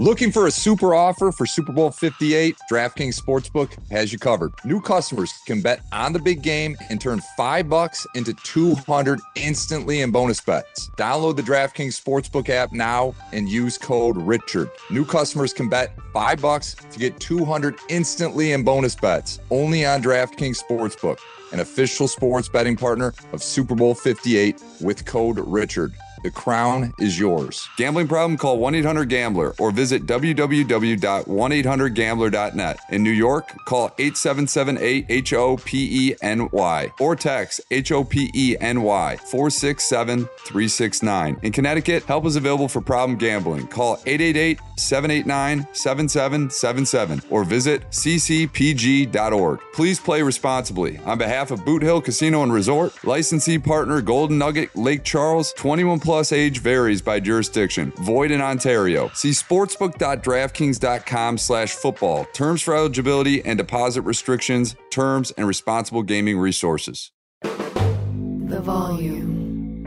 Looking for a super offer for Super Bowl 58? DraftKings Sportsbook has you covered. New customers can bet on the big game and turn 5 bucks into 200 instantly in bonus bets. Download the DraftKings Sportsbook app now and use code Richard. New customers can bet 5 bucks to get 200 instantly in bonus bets only on DraftKings Sportsbook, an official sports betting partner of Super Bowl 58 with code Richard. The crown is yours. Gambling problem? Call 1 800 Gambler or visit www.1800Gambler.net. In New York, call 877 8 H O P E N Y or text H O P E N Y 467 369. In Connecticut, help is available for problem gambling. Call 888 789 7777 or visit ccpg.org. Please play responsibly. On behalf of Boot Hill Casino and Resort, licensee partner Golden Nugget Lake Charles, 21 plus age varies by jurisdiction. Void in Ontario. See sportsbook.draftkings.com slash football. Terms for eligibility and deposit restrictions, terms, and responsible gaming resources. The volume.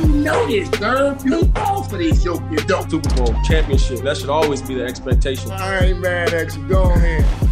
You know this, sir. You fall for these yoke you. Super Bowl championship. That should always be the expectation. I ain't mad at you. Go ahead.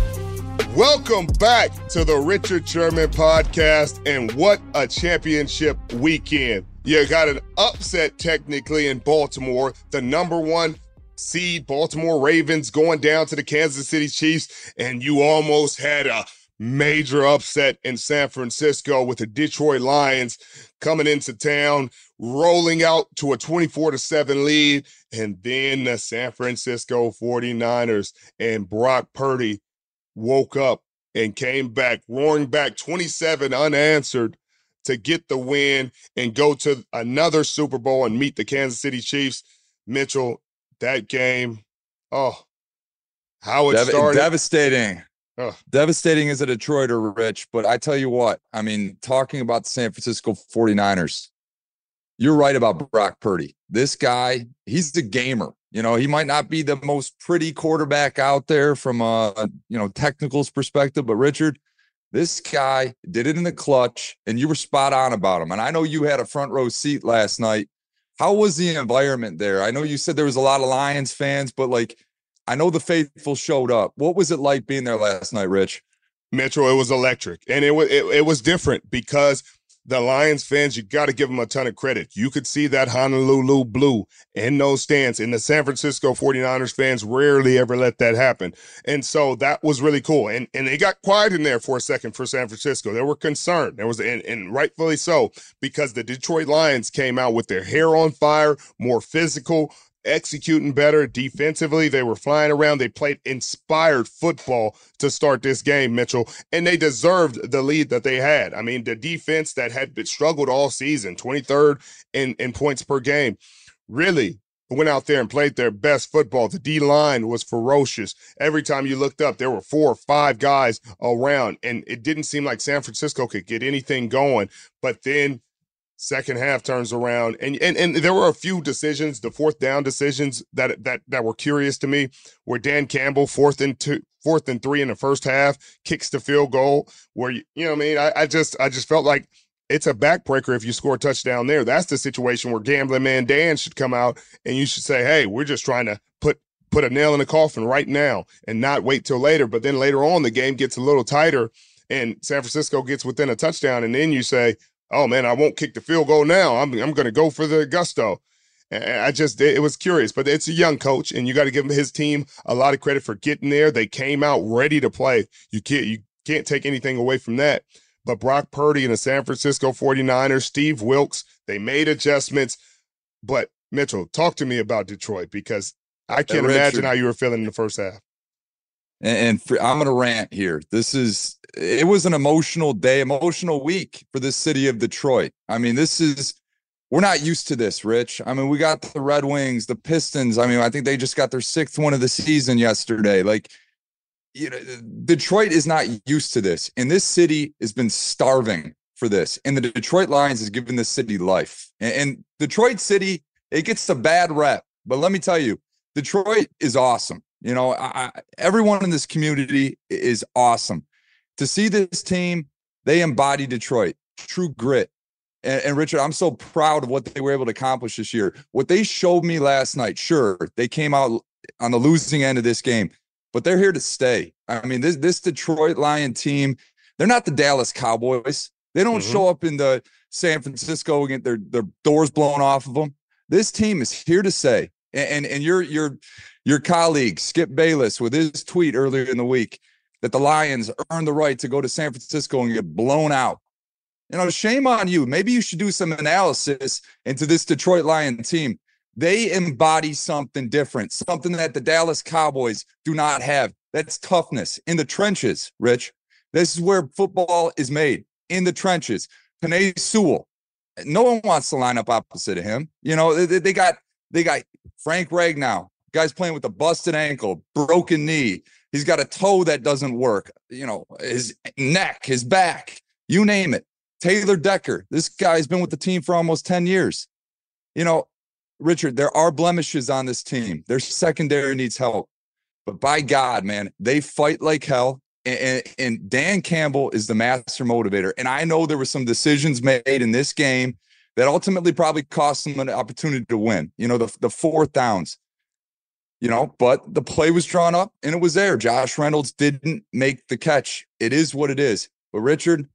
Welcome back to the Richard Sherman podcast. And what a championship weekend! You got an upset technically in Baltimore, the number one seed Baltimore Ravens going down to the Kansas City Chiefs, and you almost had a major upset in San Francisco with the Detroit Lions coming into town, rolling out to a 24 to 7 lead, and then the San Francisco 49ers and Brock Purdy woke up and came back, roaring back 27 unanswered to get the win and go to another Super Bowl and meet the Kansas City Chiefs. Mitchell, that game, oh, how it Dev- started. Devastating. Oh. Devastating as a Detroiter, Rich. But I tell you what, I mean, talking about the San Francisco 49ers, you're right about Brock Purdy. This guy, he's the gamer. You know, he might not be the most pretty quarterback out there from a, you know, technicals perspective, but Richard, this guy did it in the clutch and you were spot on about him. And I know you had a front row seat last night. How was the environment there? I know you said there was a lot of Lions fans, but like I know the faithful showed up. What was it like being there last night, Rich? Metro, it was electric. And it was it, it was different because the Lions fans, you got to give them a ton of credit. You could see that Honolulu blue in those stands, and the San Francisco 49ers fans rarely ever let that happen. And so that was really cool. And and they got quiet in there for a second for San Francisco. They were concerned. There was and, and rightfully so, because the Detroit Lions came out with their hair on fire, more physical, executing better defensively. They were flying around. They played inspired football to start this game, Mitchell, and they deserved the lead that they had. I mean, the defense that had been struggled all season, 23rd in, in points per game, really went out there and played their best football. The D line was ferocious. Every time you looked up, there were four or five guys around, and it didn't seem like San Francisco could get anything going. But then second half turns around and, and and there were a few decisions the fourth down decisions that that that were curious to me where dan campbell fourth and two fourth and three in the first half, kicks the field goal. Where you, you know, I mean, I, I just, I just felt like it's a backbreaker if you score a touchdown there. That's the situation where gambling man Dan should come out and you should say, "Hey, we're just trying to put put a nail in the coffin right now and not wait till later." But then later on, the game gets a little tighter and San Francisco gets within a touchdown, and then you say, "Oh man, I won't kick the field goal now. I'm I'm going to go for the gusto." I just it was curious, but it's a young coach, and you got to give him his team a lot of credit for getting there. They came out ready to play. You can't you can't take anything away from that. But Brock Purdy and the San Francisco 49ers, Steve Wilks, they made adjustments. But Mitchell, talk to me about Detroit because I can't imagine how you were feeling in the first half. And, for, I'm going to rant here. This is it was an emotional day, emotional week for the city of Detroit. I mean, this is we're not used to this, Rich. I mean, we got the Red Wings, the Pistons. I mean, I think they just got their sixth one of the season yesterday. Like, you know, Detroit is not used to this, and this city has been starving for this. And the Detroit Lions has given the city life. And, and Detroit City, it gets a bad rep, but let me tell you, Detroit is awesome. You know, I, everyone in this community is awesome. To see this team, they embody Detroit, true grit, and, and, Richard, I'm so proud of what they were able to accomplish this year. What they showed me last night, sure, they came out on the losing end of this game, but they're here to stay. I mean, this this Detroit Lion team, they're not the Dallas Cowboys. They don't mm-hmm. show up in the San Francisco and get their their doors blown off of them. This team is here to stay. And and, and your your your colleague Skip Bayless with his tweet earlier in the week that the Lions earned the right to go to San Francisco and get blown out you know, shame on you. Maybe you should do some analysis into this Detroit Lion team. They embody something different, something that the Dallas Cowboys do not have. That's toughness in the trenches, Rich. This is where football is made in the trenches. Penei Sewell, no one wants to line up opposite of him. You know, they, they got they got Frank Ragnow, guy's playing with a busted ankle, broken knee. He's got a toe that doesn't work. You know, his neck, his back, you name it. Taylor Decker, this guy's been with the team for almost 10 years. You know, Richard, there are blemishes on this team. Their secondary needs help. But by God, man, they fight like hell. And, and, Dan Campbell is the master motivator. And I know there were some decisions made in this game that ultimately probably cost them an opportunity to win. You know, the, the fourth downs, you know, but the play was drawn up and it was there. Josh Reynolds didn't make the catch. It is what it is. But Richard,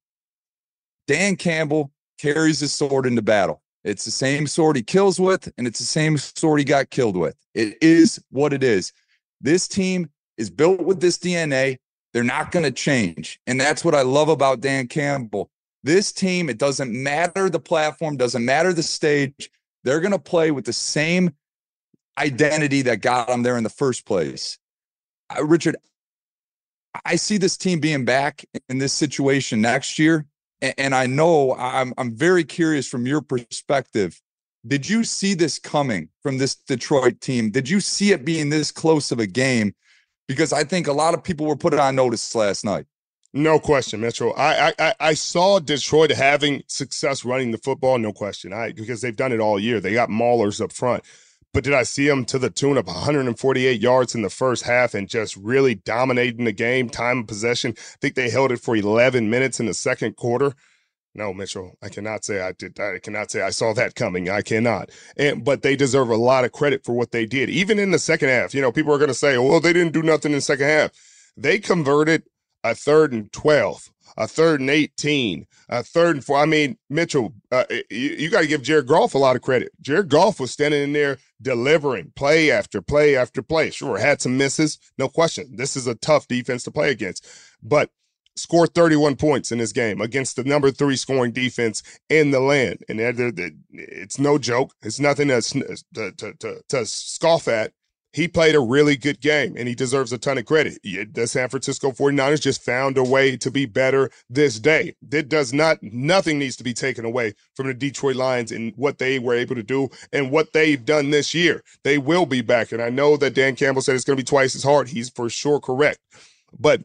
Dan Campbell carries his sword into battle. It's the same sword he kills with, and it's the same sword he got killed with. It is what it is. This team is built with this DNA. They're not going to change. And that's what I love about Dan Campbell. This team, it doesn't matter the platform, doesn't matter the stage. They're going to play with the same identity that got them there in the first place. Uh, Richard, I see this team being back in this situation next year and I know I'm I'm very curious from your perspective. Did you see this coming from this Detroit team? Did you see it being this close of a game? Because I think a lot of people were put on notice last night. No question, Metro. I, I I saw Detroit having success running the football, no question. I because they've done it all year. They got maulers up front. But did I see them to the tune of 148 yards in the first half and just really dominating the game, time of possession? I think they held it for 11 minutes in the second quarter. No, Mitchell, I cannot say I did. I cannot say I saw that coming. I cannot. And but they deserve a lot of credit for what they did, even in the second half. You know, people are going to say, "Well, they didn't do nothing in the second half." They converted a third and 12 a third and 18, a third and four. I mean, Mitchell, uh, you, you got to give Jared Goff a lot of credit. Jared Goff was standing in there delivering play after play after play. Sure, had some misses, no question. This is a tough defense to play against, but scored 31 points in this game against the number three scoring defense in the land. And it's no joke. It's nothing to, to, to, to scoff at he played a really good game and he deserves a ton of credit. The San Francisco 49ers just found a way to be better this day. It does not, nothing needs to be taken away from the Detroit Lions and what they were able to do and what they've done this year. They will be back. And I know that Dan Campbell said it's going to be twice as hard. He's for sure correct. But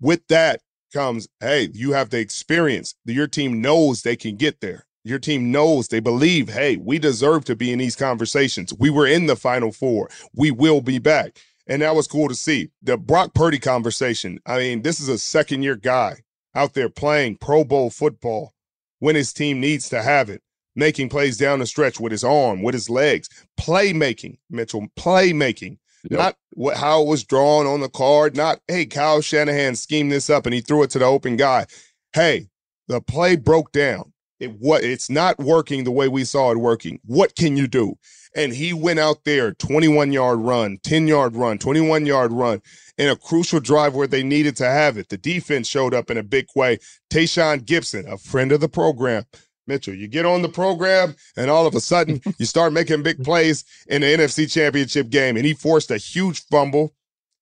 with that comes, hey, you have the experience. Your team knows they can get there. Your team knows they believe, hey, we deserve to be in these conversations. We were in the final four. We will be back. And that was cool to see. The Brock Purdy conversation. I mean, this is a second year guy out there playing Pro Bowl football when his team needs to have it, making plays down the stretch with his arm, with his legs, playmaking, Mitchell, playmaking. Yep. Not what how it was drawn on the card, not hey, Kyle Shanahan schemed this up and he threw it to the open guy. Hey, the play broke down. It what it's not working the way we saw it working. What can you do? And he went out there, 21 yard run, 10 yard run, 21 yard run in a crucial drive where they needed to have it. The defense showed up in a big way. Tashaun Gipson, a friend of the program, Mitchell, you get on the program, and all of a sudden you start making big plays in the NFC Championship game. And he forced a huge fumble.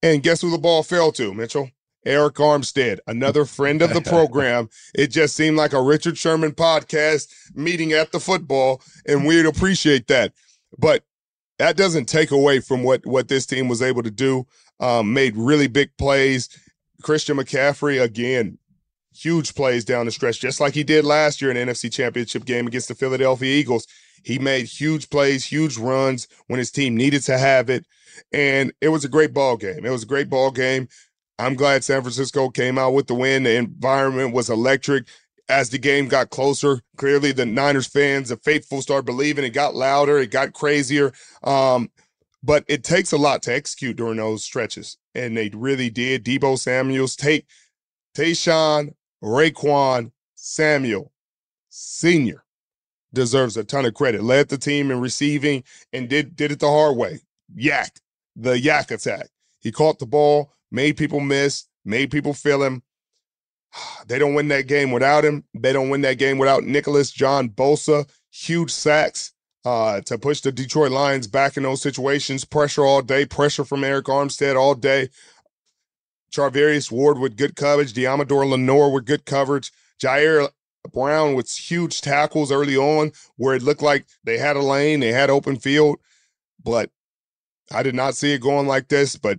And guess who the ball fell to, Mitchell? Arik Armstead, another friend of the program. it just seemed like a Richard Sherman podcast meeting at the football, and we'd appreciate that. But that doesn't take away from what what this team was able to do. Um, made really big plays. Christian McCaffrey again, huge plays down the stretch, just like he did last year in the NFC Championship game against the Philadelphia Eagles. He made huge plays, huge runs when his team needed to have it, and it was a great ball game. It was a great ball game. I'm glad San Francisco came out with the win. The environment was electric. As the game got closer, clearly the Niners fans, the faithful, started believing. It got louder, it got crazier. Um, but it takes a lot to execute during those stretches, and they really did. Deebo Samuels, take Tashaun, Raequan, Samuel, Senior deserves a ton of credit. Led the team in receiving and did did it the hard way. YAC, the YAC attack. He caught the ball, made people miss, made people feel him. They don't win that game without him. They don't win that game without Nicholas John Bosa. Huge sacks uh, to push the Detroit Lions back in those situations. Pressure all day, pressure from Arik Armstead all day. Charvarius Ward with good coverage. Deommodore Lenoir with good coverage. Ji'Ayir Brown with huge tackles early on where it looked like they had a lane, they had open field. But I did not see it going like this. But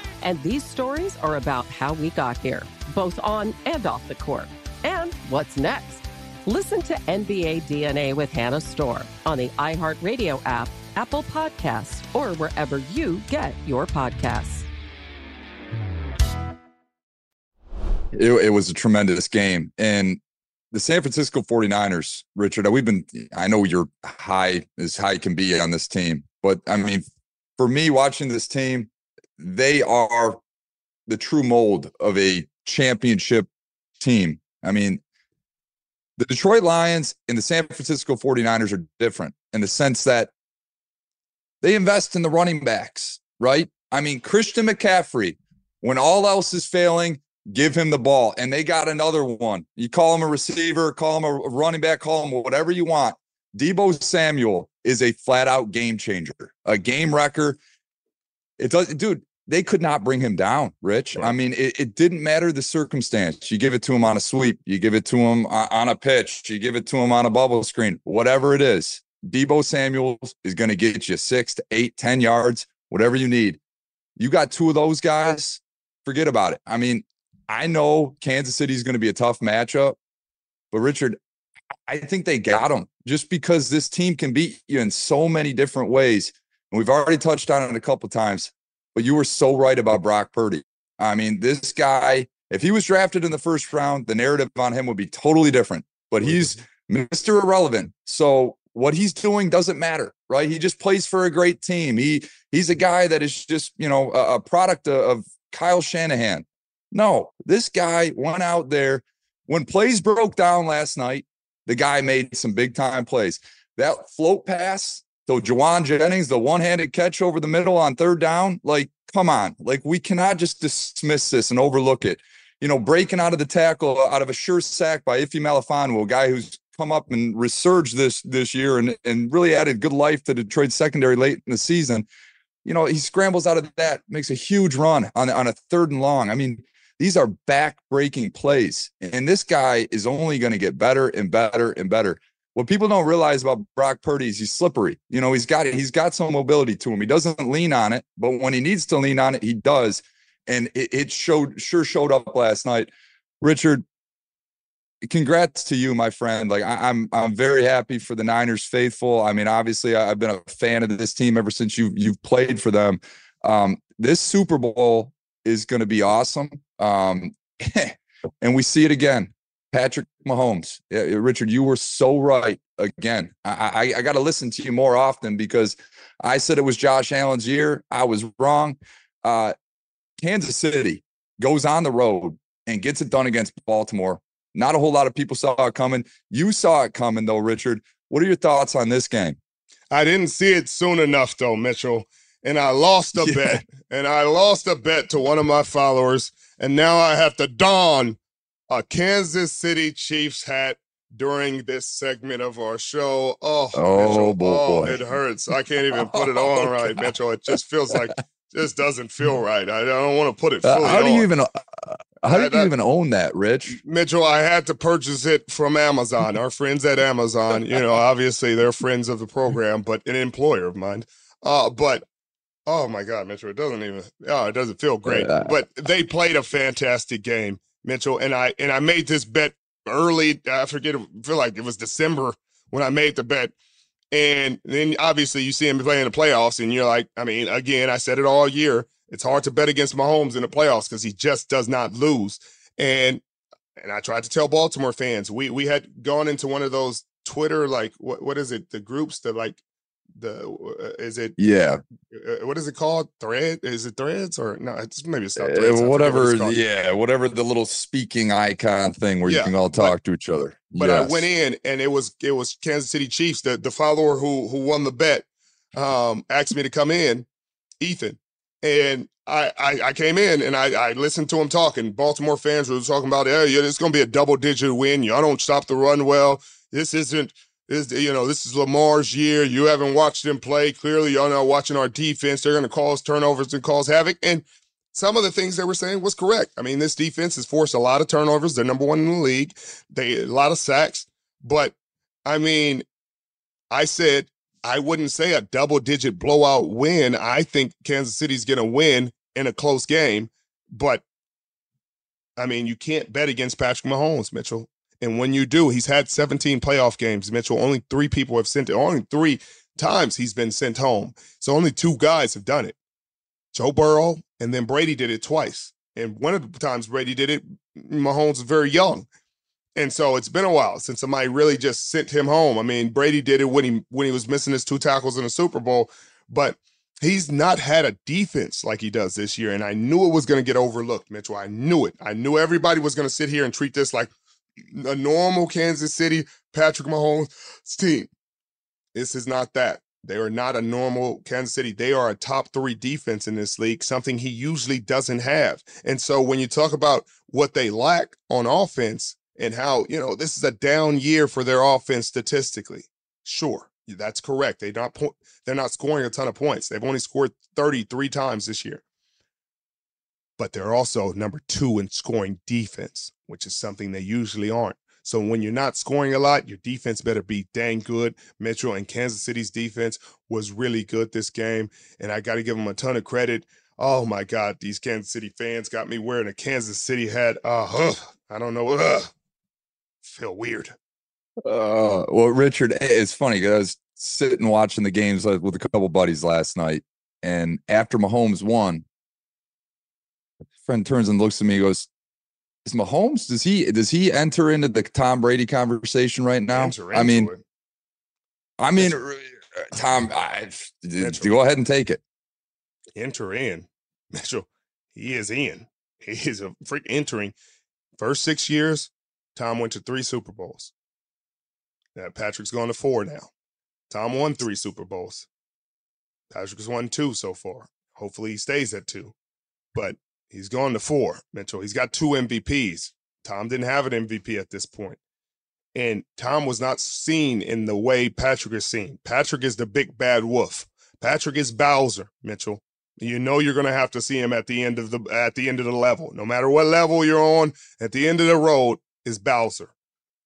And these stories are about how we got here, both on and off the court. And what's next? Listen to NBA DNA with Hannah Storm on the iHeartRadio app, Apple Podcasts, or wherever you get your podcasts. It, it was a tremendous game. And the San Francisco 49ers, Richard, we've been, I know you're high as high can be on this team, but I mean, for me watching this team, they are the true mold of a championship team. I mean, the Detroit Lions and the San Francisco 49ers are different in the sense that they invest in the running backs. right? I mean, Christian McCaffrey, when all else is failing, give him the ball. And they got another one. You call him a receiver, call him a running back, call him whatever you want. Deebo Samuel is a flat out game changer, a game wrecker. It does, dude. They could not bring him down, Rich. Right. I mean, it, it, didn't matter the circumstance. You give it to him on a sweep, you give it to him on a pitch, you give it to him on a bubble screen, whatever it is. Deebo Samuels is going to get you six to eight, ten yards, whatever you need. You got two of those guys, forget about it. I mean, I know Kansas City is going to be a tough matchup, but Richard, I think they got them just because this team can beat you in so many different ways. And we've already touched on it a couple times, but you were so right about Brock Purdy. I mean, this guy, if he was drafted in the first round, the narrative on him would be totally different. But he's Mr. Irrelevant. So what he's doing doesn't matter, right? He just plays for a great team. He he's a guy that is just, you know, a, a product of, of Kyle Shanahan. No, this guy went out there when plays broke down last night the guy made some big time plays. That float pass, so Jauan Jennings, the one handed catch over the middle on third down, like, come on. Like, we cannot just dismiss this and overlook it. You know, breaking out of the tackle out of a sure sack by Ife Melifonwu, a guy who's come up and resurged this this year and, and really added good life to Detroit secondary late in the season. You know, he scrambles out of that, makes a huge run on, on a third and long. I mean, these are back-breaking plays, and this guy is only going to get better and better and better. What people don't realize about Brock Purdy is he's slippery. You know, he's got it. he's got some mobility to him. He doesn't lean on it, but when he needs to lean on it, he does. And it, it showed sure showed up last night. Richard, congrats to you, my friend. Like I, am I'm, I'm very happy for the Niners faithful. I mean, obviously, I've been a fan of this team ever since you you've played for them. Um, this Super Bowl is going to be awesome. Um, and we see it again. Patrick Mahomes, Richard, you were so right again. I, I, I got to listen to you more often because I said it was Josh Allen's year. I was wrong. Uh, Kansas City goes on the road and gets it done against Baltimore. Not a whole lot of people saw it coming. You saw it coming, though, Richard. What are your thoughts on this game? I didn't see it soon enough, though, Mitchell. And I lost a yeah. bet. And I lost a bet to one of my followers and now I have to don a Kansas City Chiefs hat during this segment of our show. Oh, oh Mitchell, boy, oh, it hurts. I can't even put it on oh, right, Mitchell. It just feels like just doesn't feel right. I, don't want to put it fully. Uh, how do on. you even? Uh, how do you even own that, Rich? Mitchell, I had to purchase it from Amazon. Our friends at Amazon, you know, obviously they're friends of the program, but an employer of mine. Uh, but Oh my God, Mitchell! It doesn't even. Oh, it doesn't feel great. Uh, but they played a fantastic game, Mitchell. And I and I made this bet early. I forget. I feel like it was December when I made the bet. And then obviously you see him playing the playoffs, and you're like, I mean, again, I said it all year. It's hard to bet against Mahomes in the playoffs because he just does not lose. And and I tried to tell Baltimore fans we we had gone into one of those Twitter like what what is it the groups that like the uh, is it yeah uh, what is it called thread is it threads or no it's maybe it's not threads, uh, whatever what yeah whatever the little speaking icon thing where yeah, you can all talk but, to each other but yes. i went in and it was it was kansas city chiefs the, the follower who who won the bet um asked me to come in ethan and I, I, I came in and I, I listened to him talking. Baltimore fans were talking about, hey, yeah, it's going to be a double digit win. Y'all don't stop the run well. This isn't this, you know, this is Lamar's year. You haven't watched him play. Clearly, you're not watching our defense. They're going to cause turnovers and cause havoc. And some of the things they were saying was correct. I mean, this defense has forced a lot of turnovers. They're number one in the league. They a lot of sacks. But I mean, I said I wouldn't say a double digit blowout win. I think Kansas City's going to win in a close game. But I mean, you can't bet against Patrick Mahomes, Mitchell. And when you do, he's had 17 playoff games, Mitchell. Only three people have sent it. Only three times he's been sent home. So only two guys have done it. Joe Burrow and then Brady did it twice. And one of the times Brady did it, Mahomes was very young. And so it's been a while since somebody really just sent him home. I mean, Brady did it when he when he was missing his two tackles in the Super Bowl, but he's not had a defense like he does this year. And I knew it was going to get overlooked, Mitchell. I knew it. I knew everybody was going to sit here and treat this like a normal Kansas City Patrick Mahomes team. This is not that. They are not a normal Kansas City. They are a top three defense in this league, something he usually doesn't have. And so when you talk about what they lack on offense and how, you know, this is a down year for their offense statistically. Sure, that's correct. They not po- they're not scoring a ton of points. They've only scored 33 times this year. But they're also number two in scoring defense, which is something they usually aren't. So when you're not scoring a lot, your defense better be dang good. Metro and Kansas City's defense was really good this game, and I got to give them a ton of credit. Oh my God, these Kansas City fans got me wearing a Kansas City hat. Uh, I don't know. Ugh. Feel weird. Uh, well, Richard, it's funny because I was sitting watching the games with a couple buddies last night, and after Mahomes won, friend turns and looks at me, goes, is Mahomes does he does he enter into the Tom Brady conversation right now? I mean, it. I mean, uh, Tom, I, go ahead and take it. Enter in, Mitchell. He is in. He is a freak entering. First six years, Tom went to three Super Bowls. Now Patrick's gone to four now. Tom won three Super Bowls. Patrick's won two so far. Hopefully he stays at two. But He's gone to four, Mitchell. He's got two MVPs. Tom didn't have an MVP at this point. And Tom was not seen in the way Patrick is seen. Patrick is the big bad wolf. Patrick is Bowser, Mitchell. You know you're going to have to see him at the end of the at the end of the level. No matter what level you're on, at the end of the road is Bowser.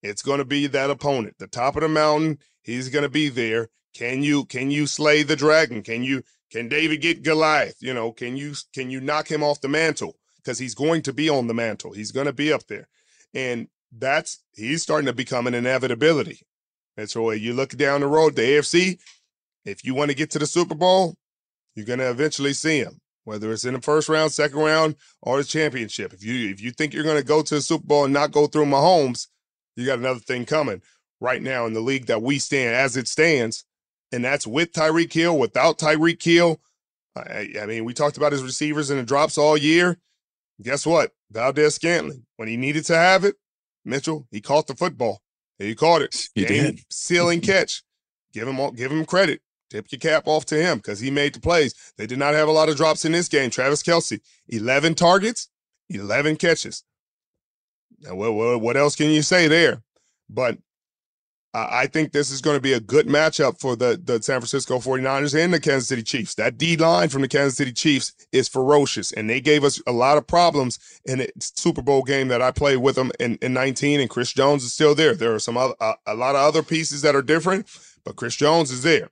It's going to be that opponent. The top of the mountain, he's going to be there. Can you can you slay the dragon? Can you can David get Goliath? You know, can you can you knock him off the mantle? Because he's going to be on the mantle. He's going to be up there, and that's he's starting to become an inevitability. And so you look down the road, the AFC. If you want to get to the Super Bowl, you're going to eventually see him, whether it's in the first round, second round, or the championship. If you if you think you're going to go to the Super Bowl and not go through Mahomes, you got another thing coming. Right now in the league that we stand, as it stands, and that's with Tyreek Hill. Without Tyreek Hill, I, I, mean, we talked about his receivers and the drops all year. Guess what? Valdes-Scantling, when he needed to have it, Mitchell, he caught the football. He caught it. He Game did. Sealing catch. Give him give him credit. Tip your cap off to him because he made the plays. They did not have a lot of drops in this game. Travis Kelce, 11 targets, 11 catches. Now, what, what else can you say there? But I think this is going to be a good matchup for the, the San Francisco 49ers and the Kansas City Chiefs. That D line from the Kansas City Chiefs is ferocious, and they gave us a lot of problems in the Super Bowl game that I played with them in, in 19, and Chris Jones is still there. There are some other, a, uh, a lot of other pieces that are different, but Chris Jones is there.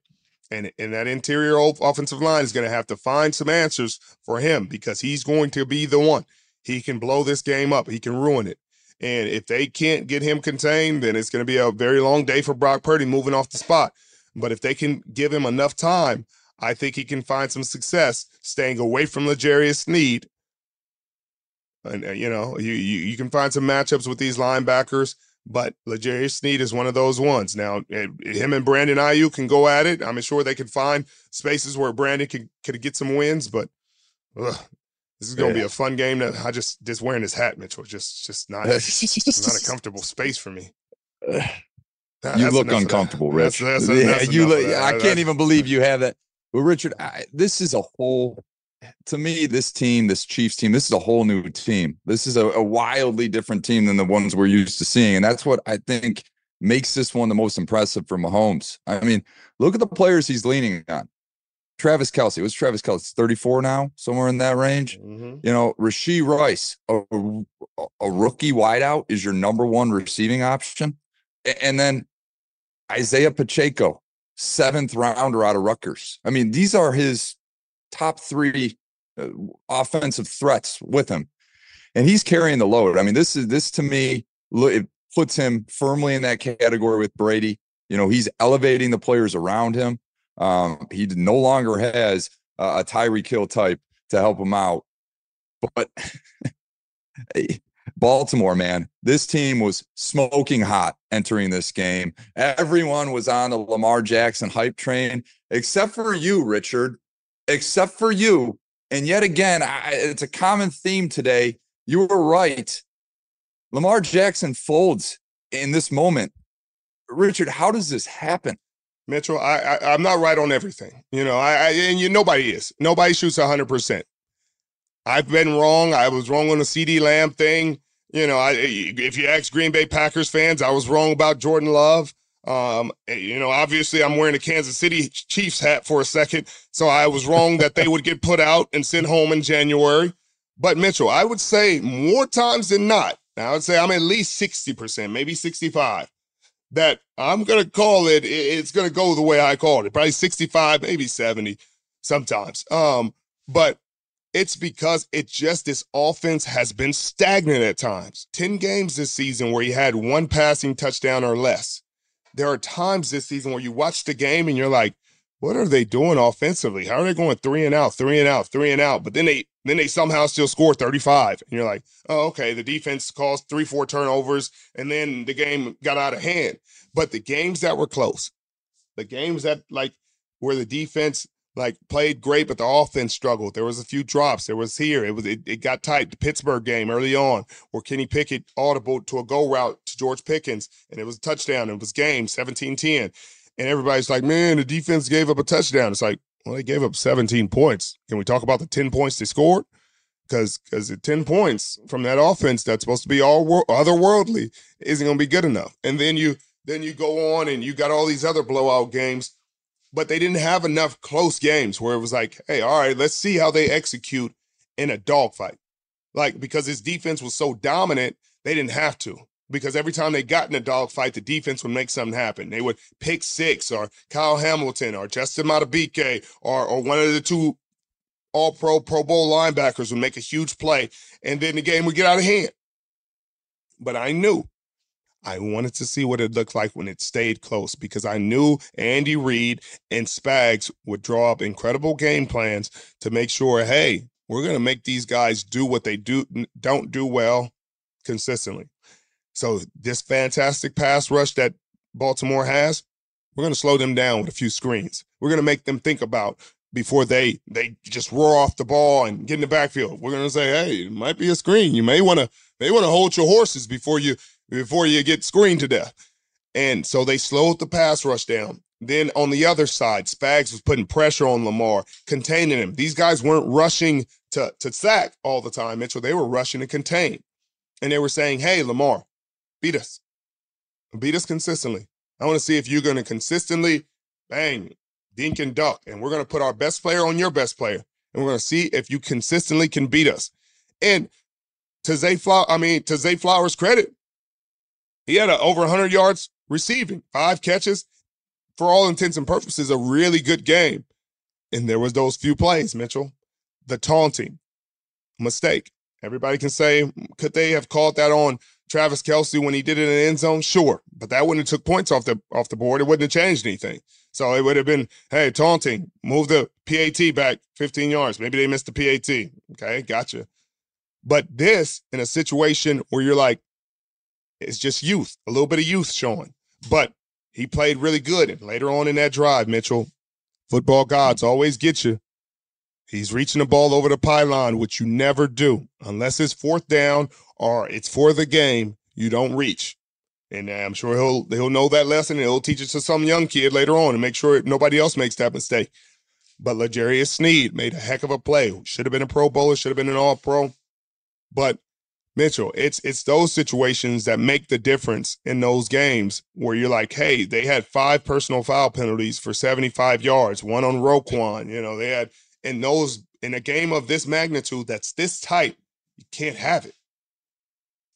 And, and that interior offensive line is going to have to find some answers for him because he's going to be the one. He can blow this game up, he can ruin it. And if they can't get him contained, then it's going to be a very long day for Brock Purdy moving off the spot. But if they can give him enough time, I think he can find some success staying away from L'Jarius Sneed. And, uh, you know, you, you, you can find some matchups with these linebackers, but L'Jarius Sneed is one of those ones. Now, eh, him and Brandon Aiyuk can go at it. I'm sure they can find spaces where Brandon can, could get some wins, but ugh, this is gonna yeah. be a fun game. That I just just wearing this hat, Mitchell, just just not not a comfortable space for me. That, you look uncomfortable, Rich. That's, that's, that's, you look. I can't even believe you have that. Well, Richard, I, this is a whole. To me, this team, this Chiefs team, this is a whole new team. This is a, a wildly different team than the ones we're used to seeing, and that's what I think makes this one the most impressive for Mahomes. I mean, look at the players he's leaning on. Travis Kelce. What's Travis Kelce? 34 now, somewhere in that range. Mm-hmm. You know, Rashee Rice, a, a, rookie wideout, is your number one receiving option. And then Isaiah Pacheco, seventh rounder out of Rutgers. I mean, these are his top three uh, offensive threats with him. And he's carrying the load. I mean, this is this to me, it puts him firmly in that category with Brady. You know, he's elevating the players around him. Um, he no longer has uh, a Tyreek Hill type to help him out. But Baltimore, man, this team was smoking hot entering this game. Everyone was on the Lamar Jackson hype train, except for you, Richard, except for you. And yet again, I, it's a common theme today. You were right. Lamar Jackson folds in this moment. Richard, how does this happen? Mitchell. I, I am not right on everything. You know, I, I and you nobody is. Nobody shoots 100. percent I've been wrong. I was wrong on the CeeDee Lamb thing. You know, I if you ask Green Bay Packers fans, I was wrong about Jordan Love. Um, eh, you know, obviously I'm wearing a Kansas City Chiefs hat for a second, so I was wrong that they would get put out and sent home in January. But Mitchell, I would say more times than not, I would say I'm at least 60%, maybe 65, that I'm going to call it, it's going to go the way I called it, probably 65, maybe 70 sometimes. Um, but it's because it just this offense has been stagnant at times. 10 games this season where he had one passing touchdown or less. There are times this season where you watch the game and you're like, what are they doing offensively? How are they going three and out, three and out, three and out? But then they then they somehow still score 35. And you're like, oh, okay, the defense caused three, four turnovers, and then the game got out of hand. But the games that were close, the games that like where the defense like played great, but the offense struggled. There was a few drops. There was here. It was it, it got tight. The Pittsburgh game early on, where Kenny Pickett audible to a go route to George Pickens, and it was a touchdown. It was game 17-10. And everybody's like, man, the defense gave up a touchdown. It's like, well, they gave up 17 points. Can we talk about the 10 points they scored? Because because the 10 points from that offense that's supposed to be all wor- otherworldly isn't going to be good enough. And then you then you go on and you got all these other blowout games, but they didn't have enough close games where it was like, hey, all right, let's see how they execute in a dogfight. Like because his defense was so dominant, they didn't have to because every time they got in a dogfight, the defense would make something happen. They would pick six or Kyle Hamilton or Justin Madubuike or, or one of the two all pro, Pro Bowl linebackers would make a huge play. And then the game would get out of hand. But I knew I wanted to see what it looked like when it stayed close because I knew Andy Reid and Spags would draw up incredible game plans to make sure, hey, we're going to make these guys do what they do don't do well consistently. So this fantastic pass rush that Baltimore has, we're going to slow them down with a few screens. We're going to make them think about before they they just roar off the ball and get in the backfield. We're going to say, "Hey, it might be a screen. You may want to may want to hold your horses before you before you get screened to death." And so they slowed the pass rush down. Then on the other side, Spags was putting pressure on Lamar, containing him. These guys weren't rushing to to sack all the time, Mitchell. They were rushing to contain. And they were saying, "Hey, Lamar, Beat us. Beat us consistently. I want to see if you're going to consistently bang, dink and duck. And we're going to put our best player on your best player. And we're going to see if you consistently can beat us. And to Zay Flower, I mean, to Zay Flowers' credit, he had a, over 100 yards receiving, five catches. For all intents and purposes, a really good game. And there was those few plays, Mitchell. The taunting mistake. Everybody can say, could they have called that on Travis Kelce when he did it in the end zone? Sure, but that wouldn't have took points off the off the board. It wouldn't have changed anything. So it would have been, hey, taunting, move the PAT back 15 yards. Maybe they missed the PAT. Okay, gotcha. But this in a situation where you're like, it's just youth, a little bit of youth showing. But he played really good. And later on in that drive, Mitchell, football gods always get you. He's reaching the ball over the pylon, which you never do unless it's fourth down or it's for the game. You don't reach, and uh, I'm sure he'll he'll know that lesson and he'll teach it to some young kid later on and make sure nobody else makes that mistake. But L'Jarius Sneed made a heck of a play. Should have been a Pro Bowler, should have been an All Pro. But Mitchell, it's it's those situations that make the difference in those games where you're like, hey, they had five personal foul penalties for 75 yards, one on Roquan. You know, they had in those in a game of this magnitude that's this tight, you can't have it.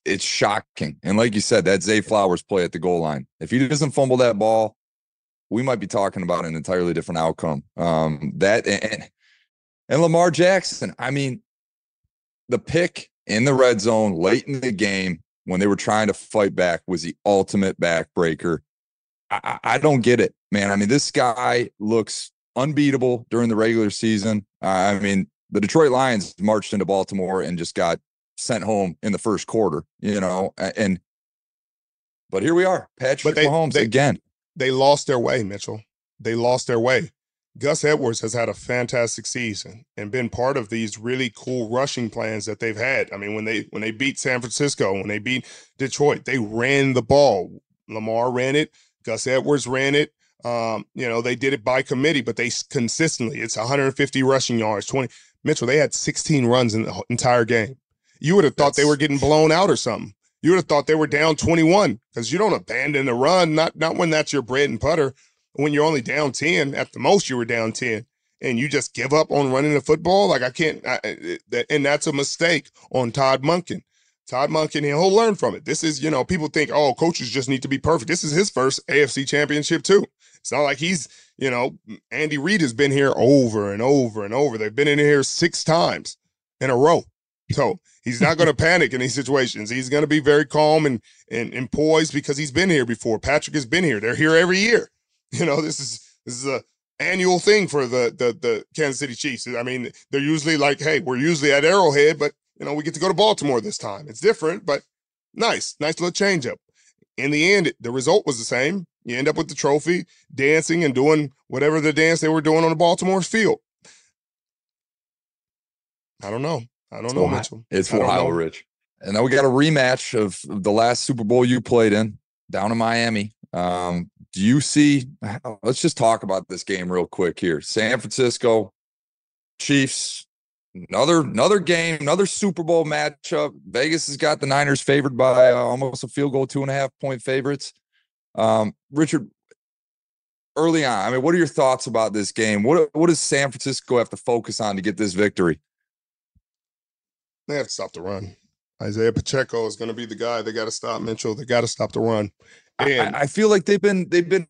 It's shocking. And like you said, that Zay Flowers play at the goal line. If he doesn't fumble that ball, we might be talking about an entirely different outcome. Um, that and, and Lamar Jackson, I mean, the pick in the red zone late in the game when they were trying to fight back was the ultimate backbreaker. I, I don't get it, man. I mean, this guy looks unbeatable during the regular season. Uh, I mean, the Detroit Lions marched into Baltimore and just got sent home in the first quarter, you know, and but here we are, Patrick they, Mahomes they, again. They lost their way, Mitchell. They lost their way. Gus Edwards has had a fantastic season and been part of these really cool rushing plans that they've had. I mean, when they when they beat San Francisco, when they beat Detroit, they ran the ball. Lamar ran it. Gus Edwards ran it. Um, you know, they did it by committee, but they consistently, it's 150 rushing yards, 20. Mitchell, they had 16 runs in the entire game. You would have thought That's... they were getting blown out or something. You would have thought they were down 21 because you don't abandon the run, not not when that's your bread and butter. When you're only down 10, at the most you were down 10, and you just give up on running the football. Like I can't, I, and that's a mistake on Todd Monken. Todd Monken, he'll learn from it. This is, you know, people think, oh, coaches just need to be perfect. This is his first AFC championship, too. It's not like he's, you know, Andy Reid has been here over and over and over. They've been in here six times in a row. So he's not going to panic in these situations. He's going to be very calm and, and, and poised because he's been here before. Patrick has been here. They're here every year. You know, this is this is a annual thing for the the the Kansas City Chiefs. I mean, they're usually like, hey, we're usually at Arrowhead, but you know, we get to go to Baltimore this time. It's different, but nice, nice little change up. In the end, the result was the same. You end up with the trophy, dancing and doing whatever the dance they were doing on the Baltimore field. I don't know. I don't it's know. Mitchell. It's wild, Rich. And now we got a rematch of the last Super Bowl you played in down in Miami. Um, do you see? Let's just talk about this game real quick here. San Francisco Chiefs another another game, another Super Bowl matchup. Vegas has got the Niners favored by uh, almost a field goal, two and a half point favorites. Um, Richard, early on, I mean, what are your thoughts about this game? What what does San Francisco have to focus on to get this victory? They have to stop the run. Isaiah Pacheco is going to be the guy. They got to stop Mitchell. They got to stop the run. And I, I feel like they've been they've been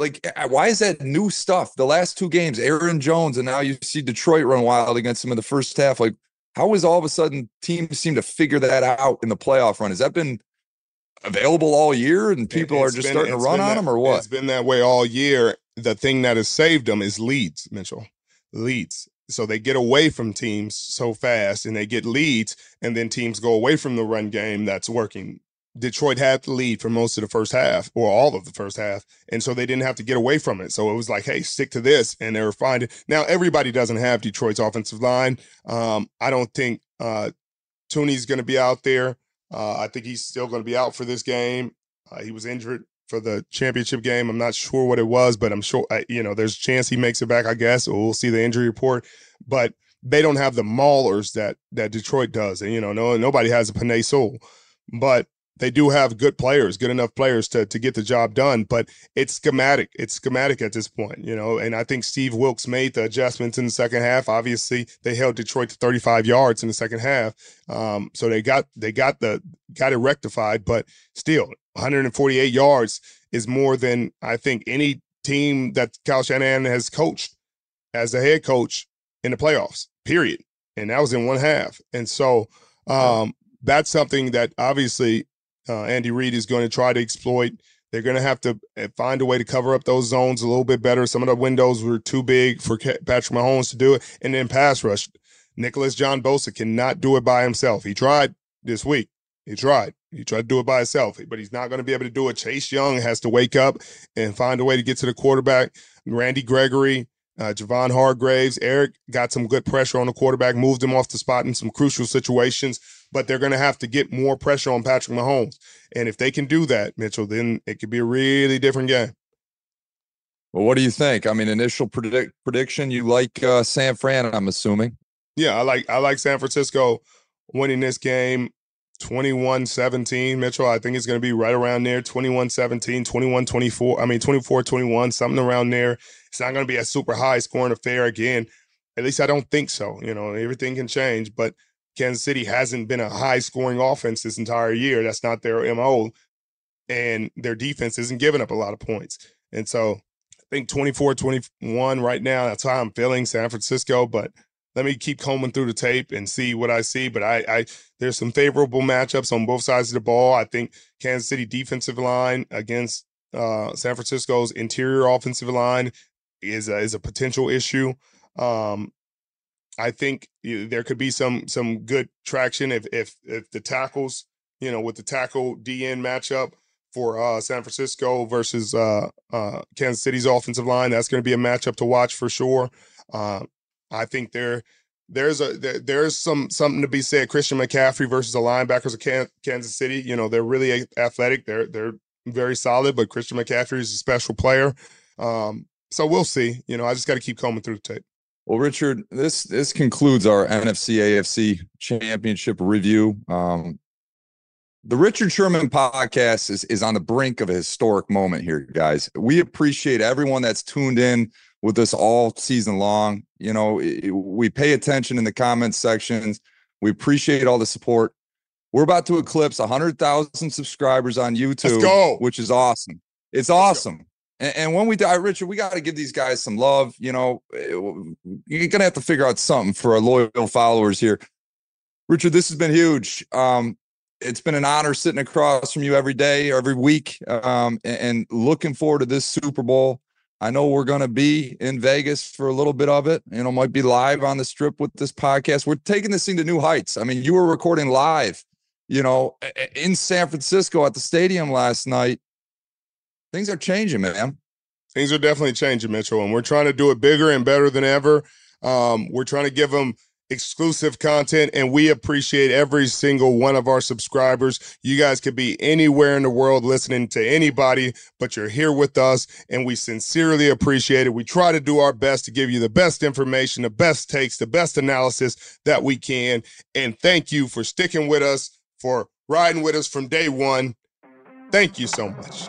like eh, eh, why is that new stuff the last two games aaron jones and now you see detroit run wild against them in the first half like how is all of a sudden teams seem to figure that out in the playoff run has that been available all year and people it's are just been, starting to run on that, them or what it's been that way all year the thing that has saved them is leads mitchell leads so they get away from teams so fast and they get leads and then teams go away from the run game that's working Detroit had the lead for most of the first half or all of the first half. And so they didn't have to get away from it. So it was like, hey, stick to this. And they were finding now everybody doesn't have Detroit's offensive line. Um, I don't think uh Thuney's gonna be out there. Uh, I think he's still gonna be out for this game. Uh, he was injured for the championship game. I'm not sure what it was, but I'm sure you know there's a chance he makes it back, I guess. We'll see the injury report. But they don't have the maulers that that Detroit does. And you know, no nobody has a Penei Sewell. But they do have good players, good enough players to to get the job done, but it's schematic. It's schematic at this point, you know. And I think Steve Wilks made the adjustments in the second half. Obviously, they held Detroit to 35 yards in the second half, um, so they got they got the got it rectified. But still, 148 yards is more than I think any team that Kyle Shanahan has coached as a head coach in the playoffs. Period. And that was in one half. And so um, that's something that obviously uh, Andy Reid is going to try to exploit. They're going to have to eh, find a way to cover up those zones a little bit better. Some of the windows were too big for Patrick Mahomes to do it. And then pass rush. Nicholas John Bosa cannot do it by himself. He tried this week. He tried. He tried to do it by himself, but he's not going to be able to do it. Chase Young has to wake up and find a way to get to the quarterback. Randy Gregory, uh, Javon Hargraves, Arik got some good pressure on the quarterback, moved him off the spot in some crucial situations but they're going to have to get more pressure on Patrick Mahomes. And if they can do that, Mitchell, then it could be a really different game. Well, what do you think? I mean, initial predict prediction, you like uh, San Fran, I'm assuming. Yeah, I like I like San Francisco winning this game 21-17. Mitchell, I think it's going to be right around there 21-17, 21-24. I mean 24-21, something around there. It's not going to be a super high scoring affair again. At least I don't think so. You know, everything can change, but Kansas City hasn't been a high scoring offense this entire year. That's not their MO. And their defense isn't giving up a lot of points. And so I think 24 21 right now, that's how I'm feeling San Francisco. But let me keep combing through the tape and see what I see. But I, I there's some favorable matchups on both sides of the ball. I think Kansas City defensive line against uh, San Francisco's interior offensive line is a, is a potential issue. Um, I think there could be some some good traction if if if the tackles, you know, with the tackle DN matchup for uh, San Francisco versus uh, uh, Kansas City's offensive line. That's going to be a matchup to watch for sure. I think there there's a there, there's some something to be said. Christian McCaffrey versus the linebackers of Kansas City. You know, they're really athletic. They're they're very solid, but Christian McCaffrey is a special player. Um, so we'll see. You know, I just got to keep combing through the tape. Well, Richard, this this concludes our NFC AFC championship review. Um, the Richard Sherman podcast is, is on the brink of a historic moment here, guys. We appreciate everyone that's tuned in with us all season long. You know, we pay attention in the comments sections. We appreciate all the support. We're about to eclipse 100,000 subscribers on YouTube, which is awesome. It's awesome. And, and, when we die, Richard, we got to give these guys some love. You know, eh, you're going to have to figure out something for our loyal followers here. Richard, this has been huge. Um, it's been an honor sitting across from you every day, every week, um, and, looking forward to this Super Bowl. I know we're going to be in Vegas for a little bit of it. You know, might be live on the strip with this podcast. We're taking this thing to new heights. I mean, you were recording live, you know, in San Francisco at the stadium last night. Things are changing, man. Things are definitely changing, Mitchell, and we're trying to do it bigger and better than ever. Um, we're trying to give them exclusive content and we appreciate every single one of our subscribers. You guys could be anywhere in the world listening to anybody, but you're here with us and we sincerely appreciate it. We try to do our best to give you the best information, the best takes, the best analysis that we can. And thank you for sticking with us, for riding with us from day one. Thank you so much.